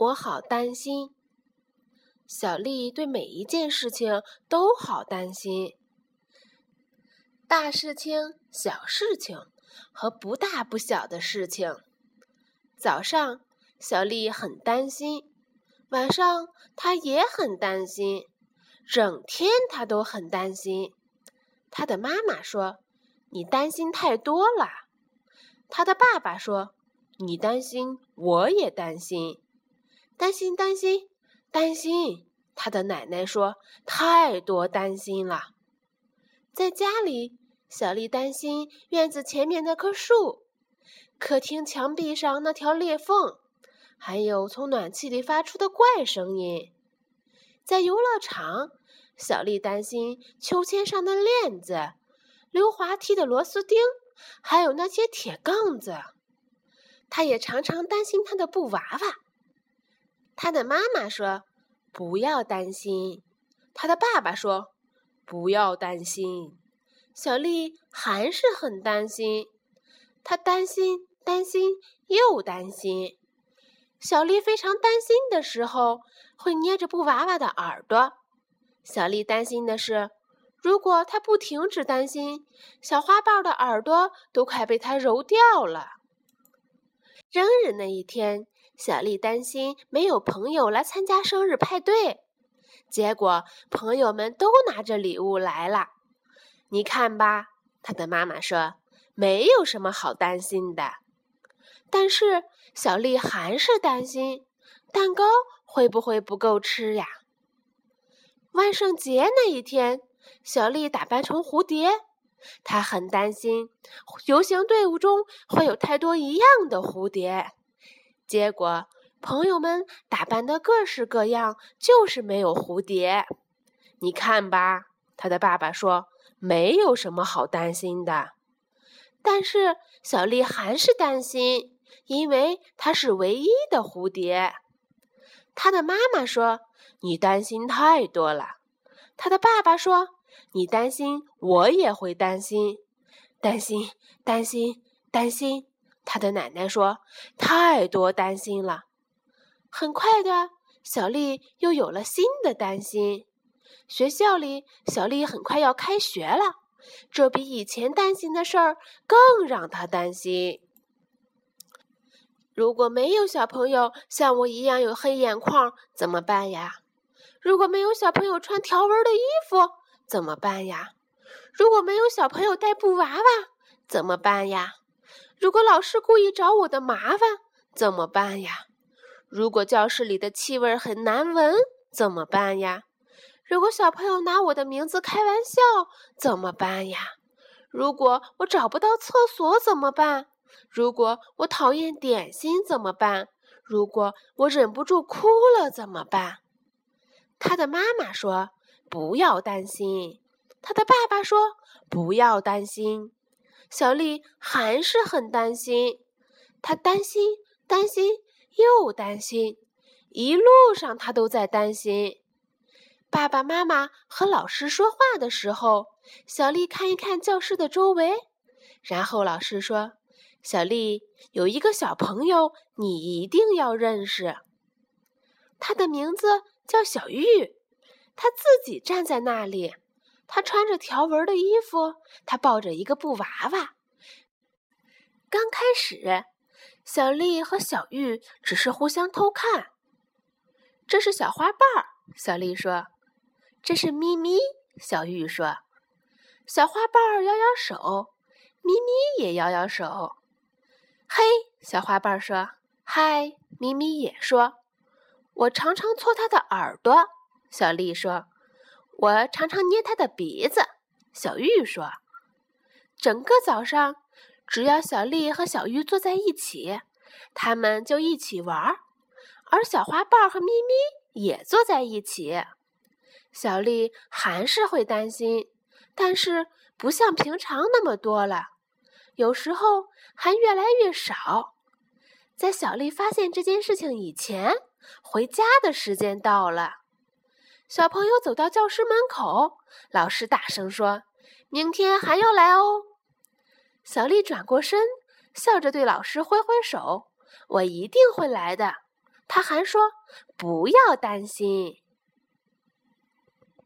我好担心。小丽对每一件事情都好担心，大事情、小事情和不大不小的事情。早上，小丽很担心；晚上，她也很担心。整天她都很担心。她的妈妈说：“你担心太多了。”她的爸爸说：“你担心，我也担心。”担心，担心，担心。他的奶奶说：“太多担心了。”在家里，小丽担心院子前面那棵树，客厅墙壁上那条裂缝，还有从暖气里发出的怪声音。在游乐场，小丽担心秋千上的链子、溜滑梯的螺丝钉，还有那些铁杠子。她也常常担心她的布娃娃。他的妈妈说：“不要担心。”他的爸爸说：“不要担心。”小丽还是很担心，她担心、担心又担心。小丽非常担心的时候，会捏着布娃娃的耳朵。小丽担心的是，如果她不停止担心，小花瓣的耳朵都快被她揉掉了。生日那一天。小丽担心没有朋友来参加生日派对，结果朋友们都拿着礼物来了。你看吧，她的妈妈说没有什么好担心的。但是小丽还是担心蛋糕会不会不够吃呀？万圣节那一天，小丽打扮成蝴蝶，她很担心游行队伍中会有太多一样的蝴蝶。结果，朋友们打扮的各式各样，就是没有蝴蝶。你看吧，他的爸爸说没有什么好担心的。但是小丽还是担心，因为她是唯一的蝴蝶。他的妈妈说：“你担心太多了。”他的爸爸说：“你担心，我也会担心，担心，担心，担心。”他的奶奶说：“太多担心了。”很快的，小丽又有了新的担心。学校里，小丽很快要开学了，这比以前担心的事儿更让她担心。如果没有小朋友像我一样有黑眼眶，怎么办呀？如果没有小朋友穿条纹的衣服，怎么办呀？如果没有小朋友带布娃娃，怎么办呀？如果老师故意找我的麻烦，怎么办呀？如果教室里的气味很难闻，怎么办呀？如果小朋友拿我的名字开玩笑，怎么办呀？如果我找不到厕所怎么办？如果我讨厌点心怎么办？如果我忍不住哭了怎么办？他的妈妈说：“不要担心。”他的爸爸说：“不要担心。”小丽还是很担心，她担心、担心又担心，一路上她都在担心。爸爸妈妈和老师说话的时候，小丽看一看教室的周围，然后老师说：“小丽，有一个小朋友，你一定要认识。他的名字叫小玉，他自己站在那里。”他穿着条纹的衣服，他抱着一个布娃娃。刚开始，小丽和小玉只是互相偷看。这是小花瓣儿，小丽说：“这是咪咪。”小玉说：“小花瓣儿摇摇手，咪咪也摇摇手。”嘿，小花瓣儿说：“嗨。”咪咪也说：“我常常搓它的耳朵。”小丽说。我常常捏他的鼻子，小玉说：“整个早上，只要小丽和小玉坐在一起，他们就一起玩儿。而小花瓣和咪咪也坐在一起。小丽还是会担心，但是不像平常那么多了，有时候还越来越少。在小丽发现这件事情以前，回家的时间到了。”小朋友走到教室门口，老师大声说：“明天还要来哦。”小丽转过身，笑着对老师挥挥手：“我一定会来的。”他还说：“不要担心。”